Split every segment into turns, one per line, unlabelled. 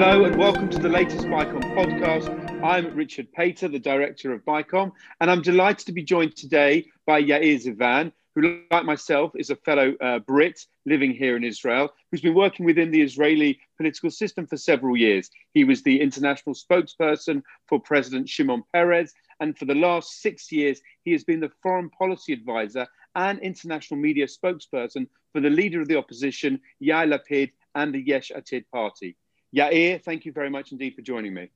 Hello and welcome to the latest BICOM podcast. I'm Richard Pater, the director of BICOM, and I'm delighted to be joined today by Yair Zivan, who, like myself, is a fellow uh, Brit living here in Israel, who's been working within the Israeli political system for several years. He was the international spokesperson for President Shimon Peres, and for the last six years, he has been the foreign policy advisor and international media spokesperson for the leader of the opposition, Yair Lapid, and the Yesh Atid party. Yair, thank you very much indeed for joining me.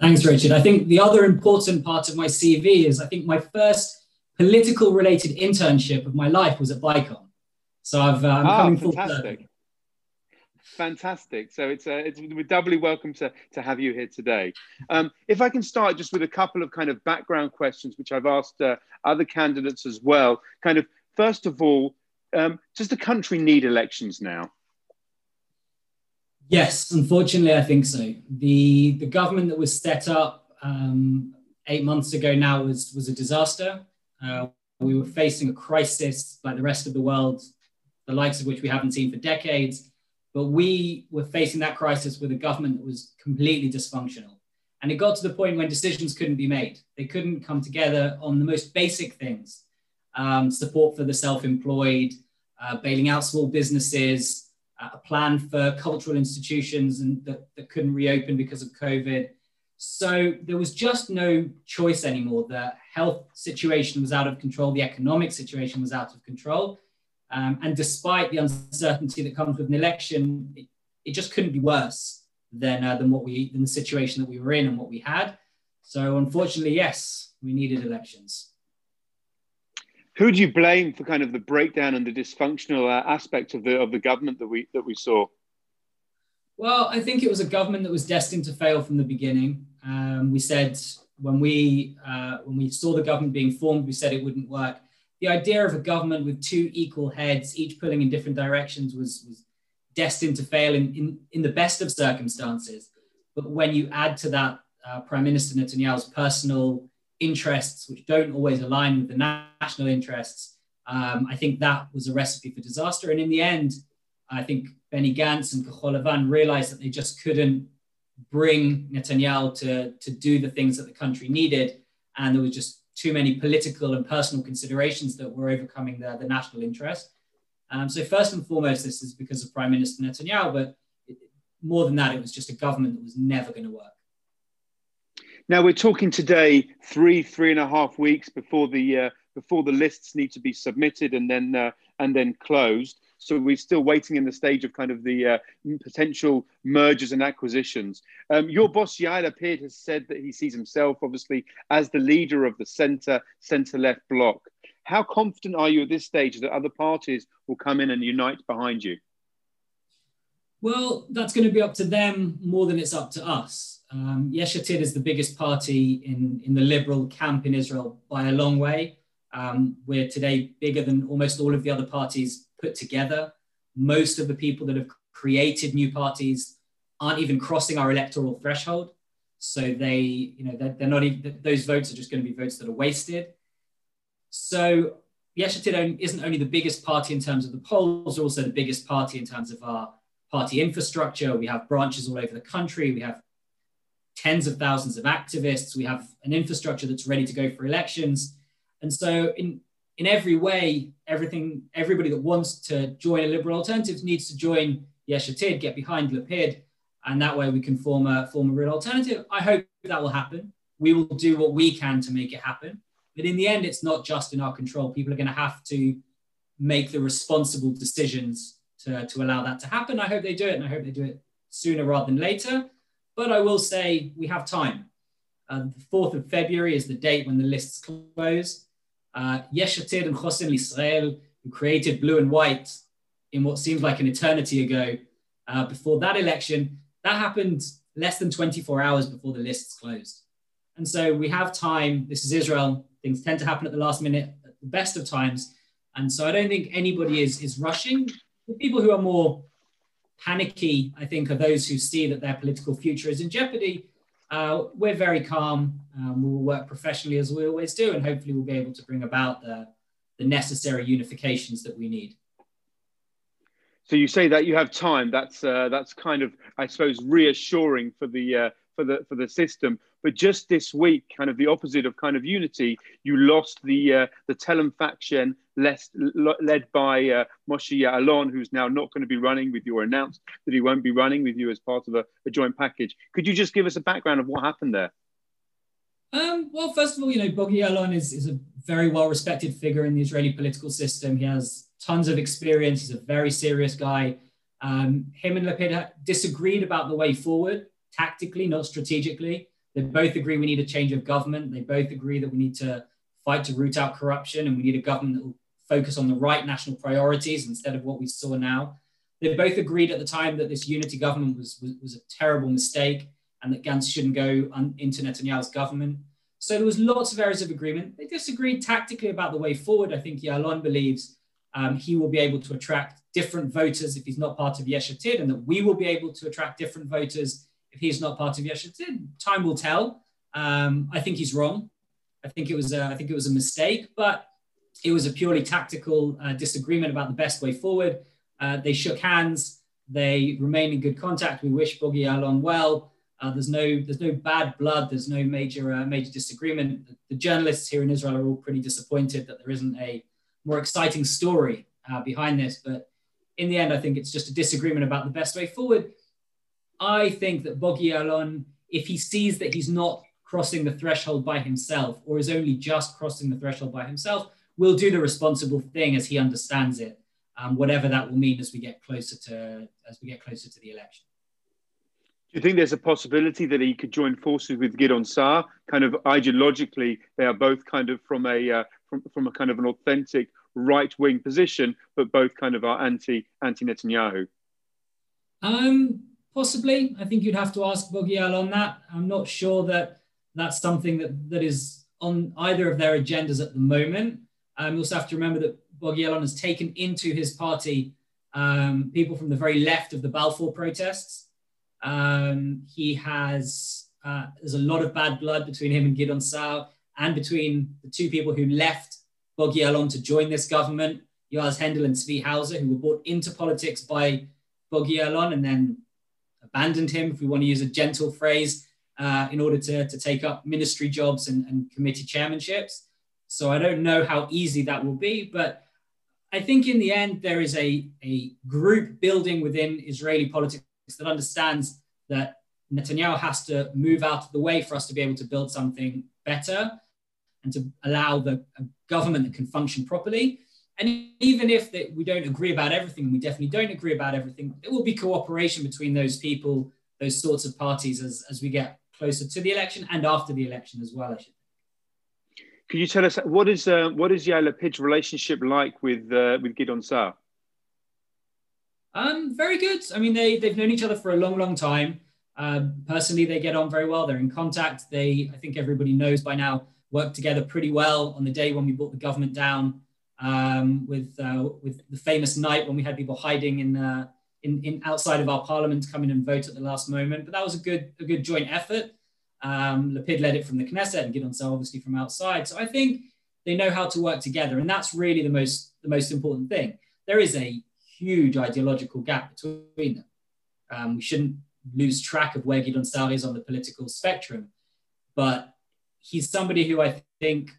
Thanks, Richard. I think the other important part of my CV is I think my first political related internship of my life was at BICOM. So I've, uh, I'm ah, coming
fantastic. Fantastic. So it's, uh, it's we're doubly welcome to, to have you here today. Um, if I can start just with a couple of kind of background questions, which I've asked uh, other candidates as well. Kind of, first of all, um, does the country need elections now?
Yes, unfortunately, I think so. The the government that was set up um, eight months ago now was was a disaster. Uh, we were facing a crisis like the rest of the world, the likes of which we haven't seen for decades. But we were facing that crisis with a government that was completely dysfunctional. And it got to the point when decisions couldn't be made. They couldn't come together on the most basic things um, support for the self employed, uh, bailing out small businesses, a plan for cultural institutions and that, that couldn't reopen because of COVID. So there was just no choice anymore. The health situation was out of control, the economic situation was out of control. Um, and despite the uncertainty that comes with an election, it, it just couldn't be worse than, uh, than what we than the situation that we were in and what we had. So unfortunately, yes, we needed elections.
Who do you blame for kind of the breakdown and the dysfunctional uh, aspect of the of the government that we that we saw?
Well, I think it was a government that was destined to fail from the beginning. Um, we said when we uh, when we saw the government being formed, we said it wouldn't work. The idea of a government with two equal heads, each pulling in different directions, was, was destined to fail in, in, in the best of circumstances. But when you add to that uh, Prime Minister Netanyahu's personal interests which don't always align with the national interests, um, I think that was a recipe for disaster. And in the end, I think Benny Gantz and Kahol Lavan realized that they just couldn't bring Netanyahu to, to do the things that the country needed. And there was just too many political and personal considerations that were overcoming the, the national interest. Um, so first and foremost, this is because of Prime Minister Netanyahu, but it, more than that, it was just a government that was never going to work.
Now we're talking today three, three and a half weeks before the uh, before the lists need to be submitted and then uh, and then closed. So we're still waiting in the stage of kind of the uh, potential mergers and acquisitions. Um, your boss Yair Lapid has said that he sees himself, obviously, as the leader of the centre centre left bloc. How confident are you at this stage that other parties will come in and unite behind you?
Well, that's going to be up to them more than it's up to us. Um, Yesh Atid is the biggest party in, in the liberal camp in Israel by a long way. Um, we're today bigger than almost all of the other parties put together. Most of the people that have created new parties aren't even crossing our electoral threshold. So they, you know, they're, they're not even, those votes are just going to be votes that are wasted. So Yesh Atid isn't only the biggest party in terms of the polls, also the biggest party in terms of our party infrastructure. We have branches all over the country. We have tens of thousands of activists. We have an infrastructure that's ready to go for elections. And so in, in every way, everything, everybody that wants to join a liberal alternative needs to join Yesh Atid, get behind Lapid, and that way we can form a, form a real alternative. I hope that will happen. We will do what we can to make it happen. But in the end, it's not just in our control. People are going to have to make the responsible decisions to, to allow that to happen. I hope they do it, and I hope they do it sooner rather than later. But I will say we have time. Uh, the 4th of February is the date when the lists close. Uh, Yesh Atid and Chosen Israel, who created blue and white in what seems like an eternity ago, uh, before that election, that happened less than 24 hours before the lists closed. And so we have time. This is Israel. Things tend to happen at the last minute, at the best of times. And so I don't think anybody is, is rushing. The people who are more panicky, I think, are those who see that their political future is in jeopardy. Uh, we're very calm. Um, we will work professionally as we always do, and hopefully we'll be able to bring about the, the necessary unifications that we need.
So you say that you have time. That's uh, that's kind of, I suppose, reassuring for the uh, for the for the system. But just this week, kind of the opposite of kind of unity, you lost the uh, the Telem faction led by uh, Moshe Ya'alon, who's now not going to be running with you, or announced that he won't be running with you as part of a, a joint package. Could you just give us a background of what happened there?
Um, well, first of all, you know, Bogi Ya'alon is, is a very well respected figure in the Israeli political system. He has tons of experience. He's a very serious guy. Um, him and Lapid disagreed about the way forward, tactically, not strategically. They both agree we need a change of government. They both agree that we need to fight to root out corruption and we need a government that will focus on the right national priorities instead of what we saw now. They both agreed at the time that this unity government was, was, was a terrible mistake and that Gantz shouldn't go un, into Netanyahu's government. So there was lots of areas of agreement. They disagreed tactically about the way forward. I think Ya'alon believes um, he will be able to attract different voters if he's not part of Yesh Atid, and that we will be able to attract different voters if he's not part of Yesh Time will tell. Um, I think he's wrong. I think it was a, I think it was a mistake, but it was a purely tactical uh, disagreement about the best way forward. Uh, they shook hands. They remain in good contact. We wish Bogi Ya'alon well. Uh, there's no there's no bad blood. There's no major uh, major disagreement. The, the, journalists here in Israel are all pretty disappointed that there isn't a more exciting story uh, behind this. But in the end, I think it's just a disagreement about the best way forward. I think that Bogi Ya'alon, if he sees that he's not crossing the threshold by himself or is only just crossing the threshold by himself, will do the responsible thing as he understands it, um, whatever that will mean as we get closer to as we get closer to the election.
Do you think there's a possibility that he could join forces with Gideon Sa'ar? Kind of ideologically, they are both kind of from a uh, from, from a kind of an authentic right wing position, but both kind of are anti anti Netanyahu.
Um, possibly. I think you'd have to ask Bogi Ya'alon that. I'm not sure that that's something that, that is on either of their agendas at the moment. Um, you also have to remember that Bogi has taken into his party um, people from the very left of the Balfour protests. Um, he has, uh, there's a lot of bad blood between him and Gideon Sa'ar and between the two people who left Bogi to join this government, Yoaz Hendel and Zvi Hauser, who were brought into politics by Bogi and then abandoned him, if we want to use a gentle phrase, uh, in order to, to take up ministry jobs and, and committee chairmanships. So I don't know how easy that will be, but I think in the end, there is a, a group building within Israeli politics that understands that Netanyahu has to move out of the way for us to be able to build something better and to allow the government that can function properly. And even if they, we don't agree about everything, we definitely don't agree about everything, there will be cooperation between those people, those sorts of parties as, as we get closer to the election and after the election as well, I should
Could you tell us what is uh, what is Yair Lapid's relationship like with uh, with Gideon Sa'ar?
Um, very good. I mean, they they've known each other for a long, long time. Um, personally, they get on very well. They're in contact. They, I think, everybody knows by now, worked together pretty well on the day when we brought the government down. Um, with uh, with the famous night when we had people hiding in, uh, in in outside of our parliament to come in and vote at the last moment. But that was a good a good joint effort. Um, Lapid led it from the Knesset and Gideon Sa'ar obviously from outside. So I think they know how to work together, and that's really the most the most important thing. There is a huge ideological gap between them. Um, we shouldn't lose track of where Gideon Sa'ar is on the political spectrum, but he's somebody who I think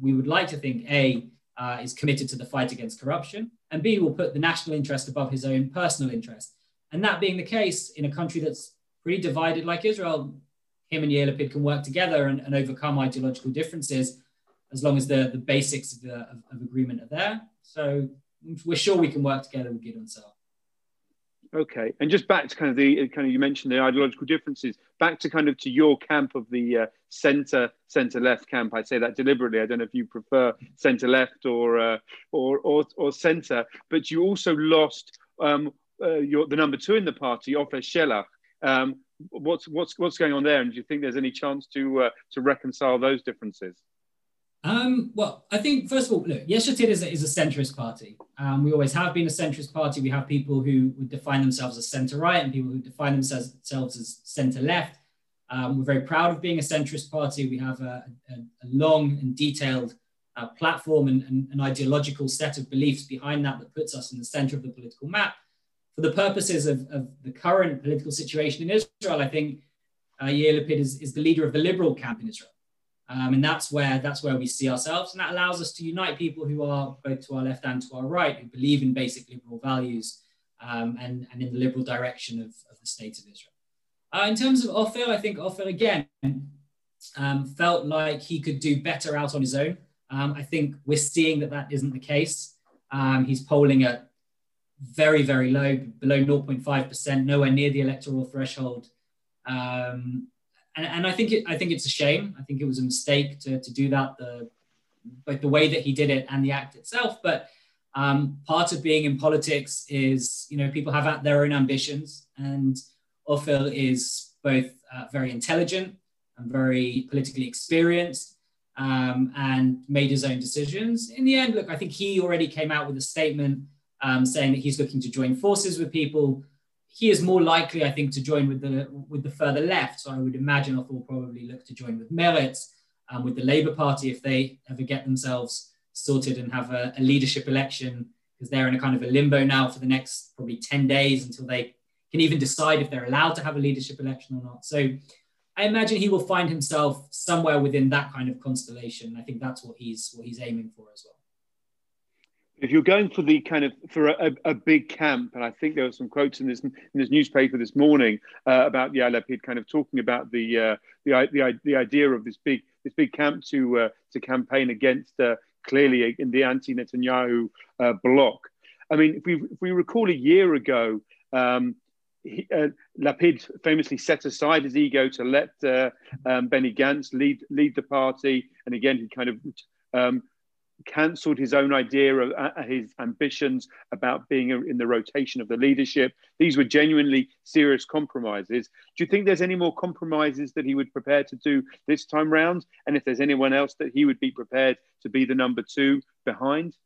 we would like to think a uh, is committed to the fight against corruption, and b will put the national interest above his own personal interest. And that being the case in a country that's pretty divided like Israel, him and Yair Lapid can work together and, and, overcome ideological differences as long as the, the basics of, the, of, of agreement are there. So we're sure we can work together with Gideon Sa'ar.
Okay, and just back to kind of the kind of you mentioned the ideological differences. Back to kind of to your camp of the uh, centre centre left camp. I say that deliberately. I don't know if you prefer centre left or uh, or or, or centre, but you also lost um, uh, your the number two in the party, Ofer Shelach. Um, what's what's what's going on there, and do you think there's any chance to uh, to reconcile those differences?
Um, well, I think first of all, look, Yesh Atid is a, is a centrist party. Um, we always have been a centrist party. We have people who would define themselves as centre right and people who define themselves, as centre left. Um, we're very proud of being a centrist party. We have a, a, a long and detailed uh, platform and, and, an ideological set of beliefs behind that that puts us in the centre of the political map. for the purposes of, of the current political situation in Israel, I think uh, Yair Lapid is, is the leader of the liberal camp in Israel. Um, and that's where that's where we see ourselves, and that allows us to unite people who are both to our left and to our right, who believe in basic liberal values um, and, and in the liberal direction of, of the state of Israel. Uh, in terms of Ofer, I think Ofer again um, felt like he could do better out on his own. Um, I think we're seeing that that isn't the case. Um, he's polling at very, very low, below 0.5%, nowhere near the electoral threshold. Um, and, and I think it, I think it's a shame. I think it was a mistake to, to do that, the, both the way that he did it and the act itself. But um, part of being in politics is, you know, people have their own ambitions, and Ofer is both uh, very intelligent and very politically experienced, um, and made his own decisions. In the end, look, I think he already came out with a statement um, saying that he's looking to join forces with people he is more likely, I think, to join with the with the further left. So I would imagine will probably look to join with Meretz, um, with the Labour Party if they ever get themselves sorted and have a, a leadership election, because they're in a kind of a limbo now for the next probably 10 days until they can even decide if they're allowed to have a leadership election or not. So I imagine he will find himself somewhere within that kind of constellation. I think that's what he's what he's aiming for as well
if you're going for the kind of for a, a, big camp, and I think there were some quotes in this in this newspaper this morning uh, about Yair Lapid kind of talking about the, uh, the the the idea of this big this big camp to uh, to campaign against uh, clearly in the anti-Netanyahu uh, bloc. I mean, if we if we recall a year ago. Um, he, uh, Lapid famously set aside his ego to let um, Benny Gantz lead lead the party, and again he kind of um, cancelled his own idea of uh, his ambitions about being in the rotation of the leadership. These were genuinely serious compromises. Do you think there's any more compromises that he would prepare to do this time round? And if there's anyone else that he would be prepared to be the number two behind?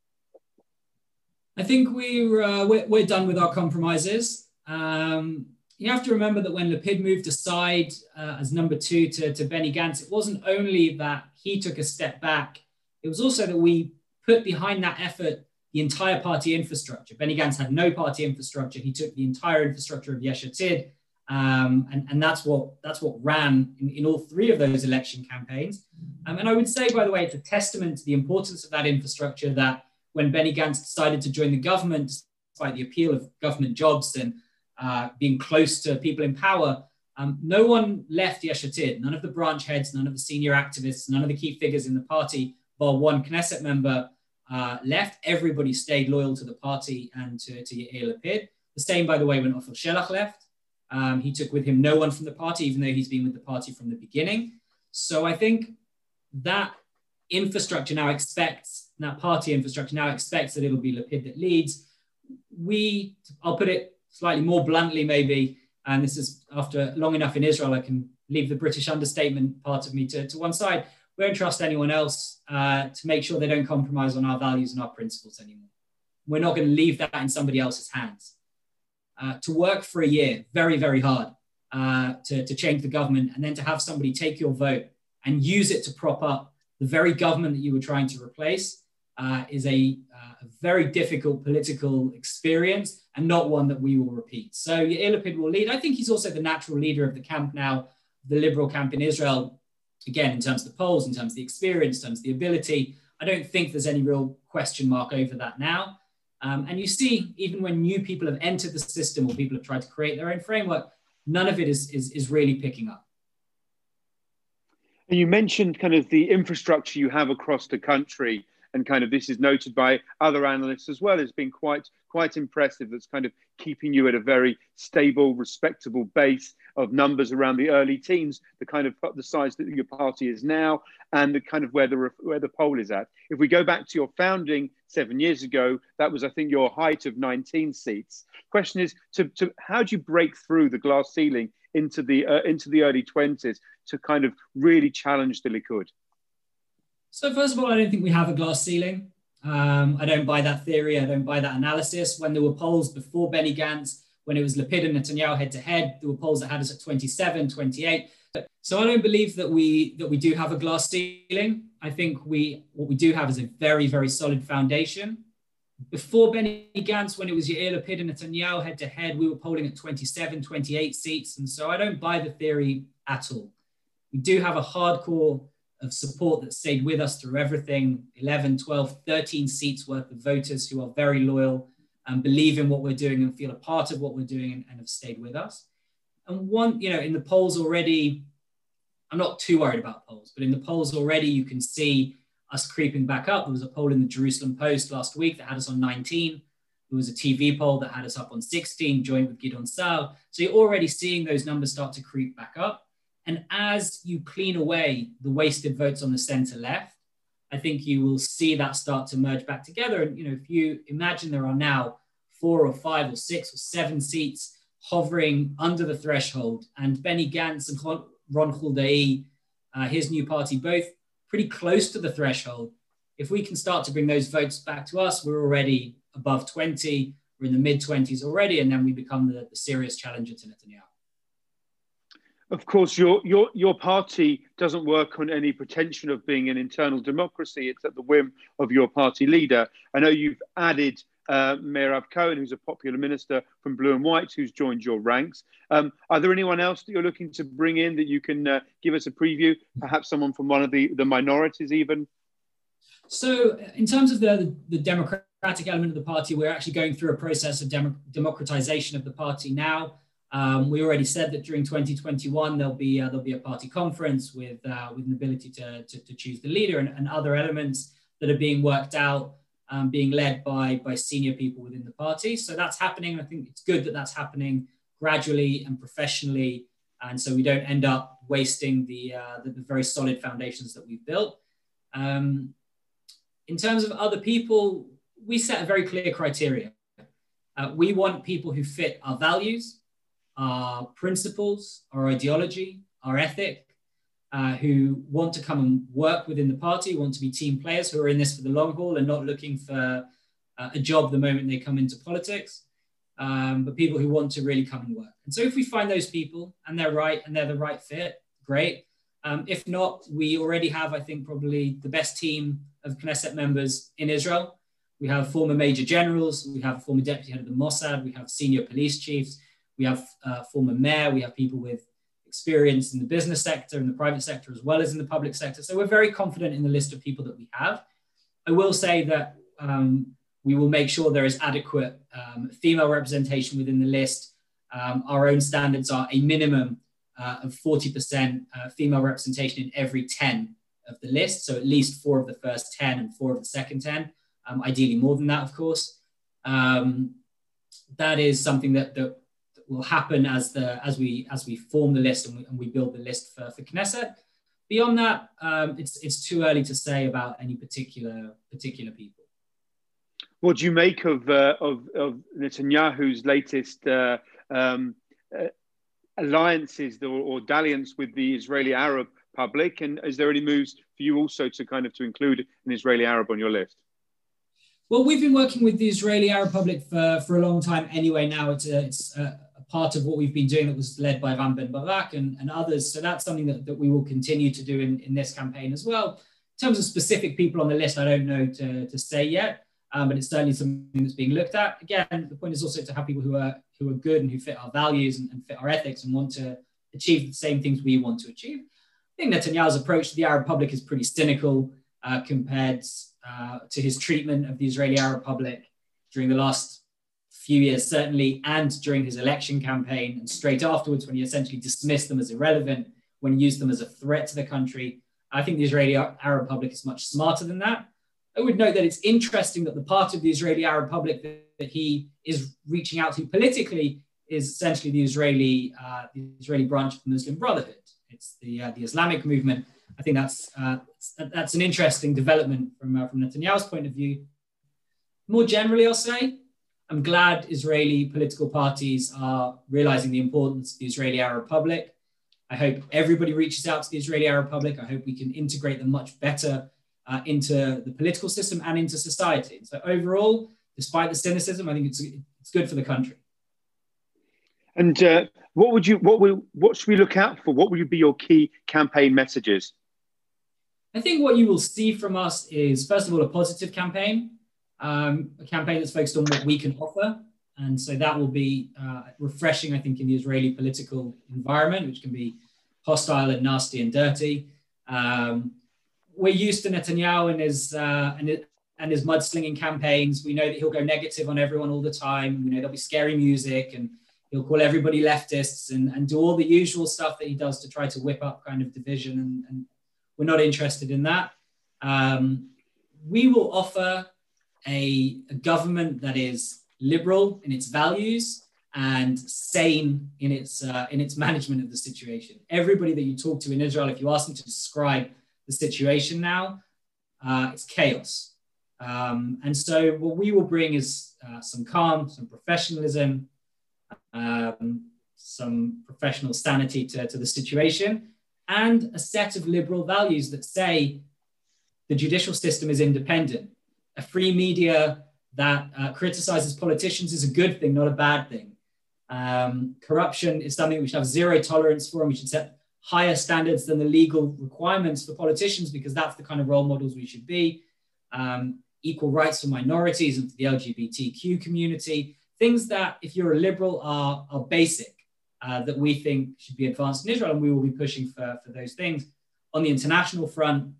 I think we're, uh, we're, we're, done with our compromises. Um, you have to remember that when Lapid moved aside uh, as number two to, to Benny Gantz, it wasn't only that he took a step back it was also that we put behind that effort the entire party infrastructure. Benny Gantz had no party infrastructure. He took the entire infrastructure of Yesh Atid, um, and, and that's what that's what ran in, in all three of those election campaigns. Um, and I would say, by the way, it's a testament to the importance of that infrastructure that when Benny Gantz decided to join the government, despite the appeal of government jobs and uh, being close to people in power, um, no one left Yesh Atid. None of the branch heads, none of the senior activists, none of the key figures in the party while one Knesset member uh, left, everybody stayed loyal to the party and to, to Yair Lapid. The same, by the way, when Ofer Shelach left. Um, he took with him no one from the party, even though he's been with the party from the beginning. So I think that infrastructure now expects, that party infrastructure now expects that it'll be Lapid that leads. We, I'll put it slightly more bluntly, maybe, and this is after long enough in Israel, I can leave the British understatement part of me to, to one side we don't trust anyone else uh, to make sure they don't compromise on our values and our principles anymore. We're not going to leave that in somebody else's hands. Uh, to work for a year, very, very hard uh, to, to change the government, and then to have somebody take your vote and use it to prop up the very government that you were trying to replace uh, is a, uh, a, very difficult political experience and not one that we will repeat. So Yair Lapid will lead. I think he's also the natural leader of the camp now, the liberal camp in Israel, again, in terms of the polls, in terms of the experience, in terms of the ability, I don't think there's any real question mark over that now. Um, and you see, even when new people have entered the system or people have tried to create their own framework, none of it is, is, is really picking up.
And you mentioned kind of the infrastructure you have across the country and kind of this is noted by other analysts as well as being quite quite impressive. That's kind of keeping you at a very stable, respectable base of numbers around the early teens, the kind of the size that your party is now, and the kind of where the where the poll is at. If we go back to your founding seven years ago, that was I think your height of 19 seats. Question is, to, to how do you break through the glass ceiling into the uh, into the early 20s to kind of really challenge the Likud?
So first of all, I don't think we have a glass ceiling. Um, I don't buy that theory. I don't buy that analysis. When there were polls before Benny Gantz, when it was Lapid and Netanyahu head to head, there were polls that had us at 27, 28. So I don't believe that we that we do have a glass ceiling. I think we what we do have is a very very solid foundation. before Benny Gantz, when it was Yair Lapid and Netanyahu head to head, we were polling at 27, 28 seats. And so I don't buy the theory at all. We do have a hardcore of support that stayed with us through everything 11, 12, 13 seats worth of voters who are very loyal and believe in what we're doing and feel a part of what we're doing and, and have stayed with us. And one, you know, in the polls already, I'm not too worried about polls, but in the polls already, you can see us creeping back up. There was a poll in the Jerusalem Post last week that had us on 19. There was a TV poll that had us up on 16, joined with Gideon Saar. So you're already seeing those numbers start to creep back up. And as you clean away the wasted votes on the center left, I think you will see that start to merge back together. And you know, if you imagine there are now four or five or six or seven seats hovering under the threshold, and Benny Gantz and Ron Huldai, uh, his new party, both pretty close to the threshold. If we can start to bring those votes back to us, we're already above 20, we're in the mid 20s already, and then we become the, the serious challenger to Netanyahu.
Of course, your, your, your party doesn't work on any pretension of being an internal democracy. It's at the whim of your party leader. I know you've added uh, Meirav Cohen, who's a popular minister from Blue and White, who's joined your ranks. Um, are there anyone else that you're looking to bring in that you can uh, give us a preview? Perhaps someone from one of the, the minorities, even?
So, in terms of the, the democratic element of the party, we're actually going through a process of dem- democratization of the party now. Um, we already said that during 2021 there'll be uh, there'll be a party conference with uh, with an ability to, to, to choose the leader and, and, other elements that are being worked out, um, being led by by senior people within the party. So that's happening. I think it's good that that's happening gradually and professionally, and so we don't end up wasting the uh, the, the, very solid foundations that we've built. Um, in terms of other people, we set a very clear criteria. Uh, we want people who fit our values our principles, our ideology, our ethic, uh, who want to come and work within the party, want to be team players who are in this for the long haul and not looking for uh, a job the moment they come into politics, um, but people who want to really come and work. And so if we find those people and they're right and they're the right fit, great. Um, if not, we already have, I think, probably the best team of Knesset members in Israel. We have former major generals, we have former deputy head of the Mossad, we have senior police chiefs, we have uh, former mayor, we have people with experience in the business sector and the private sector as well as in the public sector. So we're very confident in the list of people that we have. I will say that um, we will make sure there is adequate um, female representation within the list. Um, our own standards are a minimum uh, of 40% uh, female representation in every 10 of the list. So at least four of the first 10 and four of the second 10, um, ideally more than that, of course. Um, that is something that, that will happen as the as we as we form the list and we, and we build the list for, for Knesset. Beyond that, um, it's it's too early to say about any particular particular people.
What do you make of uh, of, of Netanyahu's latest uh, um, uh, alliances or, or dalliance with the Israeli Arab public? And is there any moves for you also to kind of to include an Israeli Arab on your list?
Well, we've been working with the Israeli Arab public for, for a long time anyway. Now it's a, it's a, part of what we've been doing that was led by Ram Ben Barak and, and others. So that's something that, that we will continue to do in, in this campaign as well. In terms of specific people on the list, I don't know to, to say yet, um, but it's certainly something that's being looked at. Again, the point is also to have people who are who are good and who fit our values and, and fit our ethics and want to achieve the same things we want to achieve. I think Netanyahu's approach to the Arab public is pretty cynical uh, compared uh, to his treatment of the Israeli Arab public during the last few years, certainly, and during his election campaign, and straight afterwards, when he essentially dismissed them as irrelevant, when he used them as a threat to the country. I think the Israeli Arab public is much smarter than that. I would note that it's interesting that the part of the Israeli Arab public that, he is reaching out to politically is essentially the Israeli, uh, the Israeli branch of the Muslim Brotherhood. It's the, uh, the Islamic movement. I think that's, uh, that's an interesting development from, uh, from Netanyahu's point of view. More generally, I'll say I'm glad Israeli political parties are realizing the importance of the Israeli Arab Republic. I hope everybody reaches out to the Israeli Arab Republic. I hope we can integrate them much better uh, into the political system and into society. So overall, despite the cynicism, I think it's it's good for the country.
And uh, what would you what will what should we look out for? What will be your key campaign messages?
I think what you will see from us is first of all a positive campaign um, a campaign that's focused on what we can offer. And so that will be uh, refreshing, I think, in the Israeli political environment, which can be hostile and nasty and dirty. Um, we're used to Netanyahu and his, uh, and, and his mudslinging campaigns. We know that he'll go negative on everyone all the time. We know there'll be scary music and he'll call everybody leftists and, and do all the usual stuff that he does to try to whip up kind of division. And, and we're not interested in that. Um, we will offer a, a government that is liberal in its values and sane in its uh, in its management of the situation. Everybody that you talk to in Israel, if you ask them to describe the situation now, uh, it's chaos. Um, and so what we will bring is uh, some calm, some professionalism, um, some professional sanity to, to the situation, and a set of liberal values that say the judicial system is independent. A free media that uh, criticizes politicians is a good thing, not a bad thing. Um, corruption is something we should have zero tolerance for, and we should set higher standards than the legal requirements for politicians because that's the kind of role models we should be. Um, equal rights for minorities and for the LGBTQ community, things that, if you're a liberal, are, are basic uh, that we think should be advanced in Israel, and we will be pushing for, for those things. On the international front,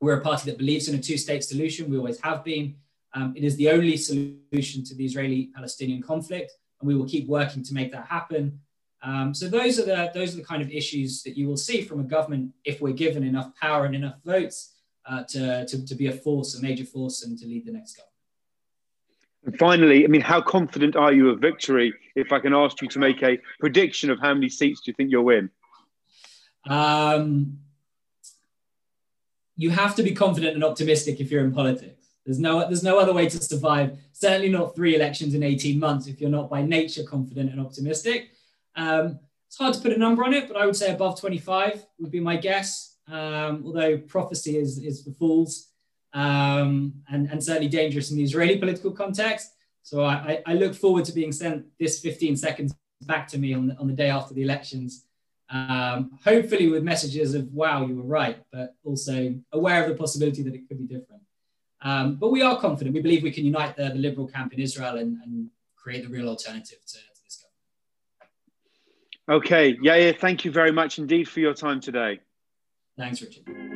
we're a party that believes in a two state solution. We always have been. Um, it is the only solution to the Israeli Palestinian conflict, and we will keep working to make that happen. Um, so those are the those are the kind of issues that you will see from a government if we're given enough power and enough votes uh, to, to, to be a force, a major force, and to lead the next government.
And finally, I mean, how confident are you of victory? If I can ask you to make a prediction of how many seats do you think you'll win?
Um, you have to be confident and optimistic if you're in politics. There's no, there's no other way to survive. Certainly not three elections in 18 months if you're not by nature confident and optimistic. Um, it's hard to put a number on it, but I would say above 25 would be my guess. Um, although prophecy is, is for fools um, and, and certainly dangerous in the Israeli political context. So I, I look forward to being sent this 15 seconds back to me on the, on the day after the elections um, hopefully with messages of, wow, you were right, but also aware of the possibility that it could be different. Um, but we are confident. We believe we can unite the, the liberal camp in Israel and, and create the real alternative to, to this
government. Okay. Yeah, yeah. Thank you very much indeed for your time today.
Thanks, Richard.